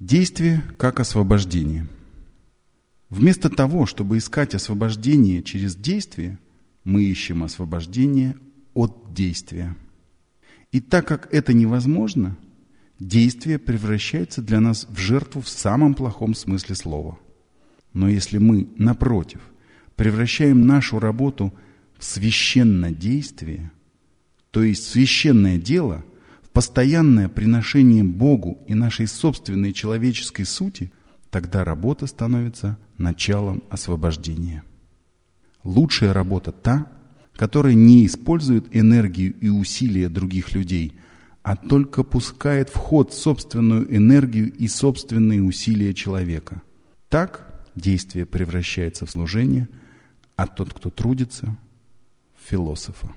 Действие как освобождение. Вместо того, чтобы искать освобождение через действие, мы ищем освобождение от действия. И так как это невозможно, действие превращается для нас в жертву в самом плохом смысле слова. Но если мы, напротив, превращаем нашу работу в священное действие, то есть священное дело, постоянное приношение Богу и нашей собственной человеческой сути, тогда работа становится началом освобождения. Лучшая работа та, которая не использует энергию и усилия других людей, а только пускает в ход собственную энергию и собственные усилия человека. Так действие превращается в служение, а тот, кто трудится, в философа.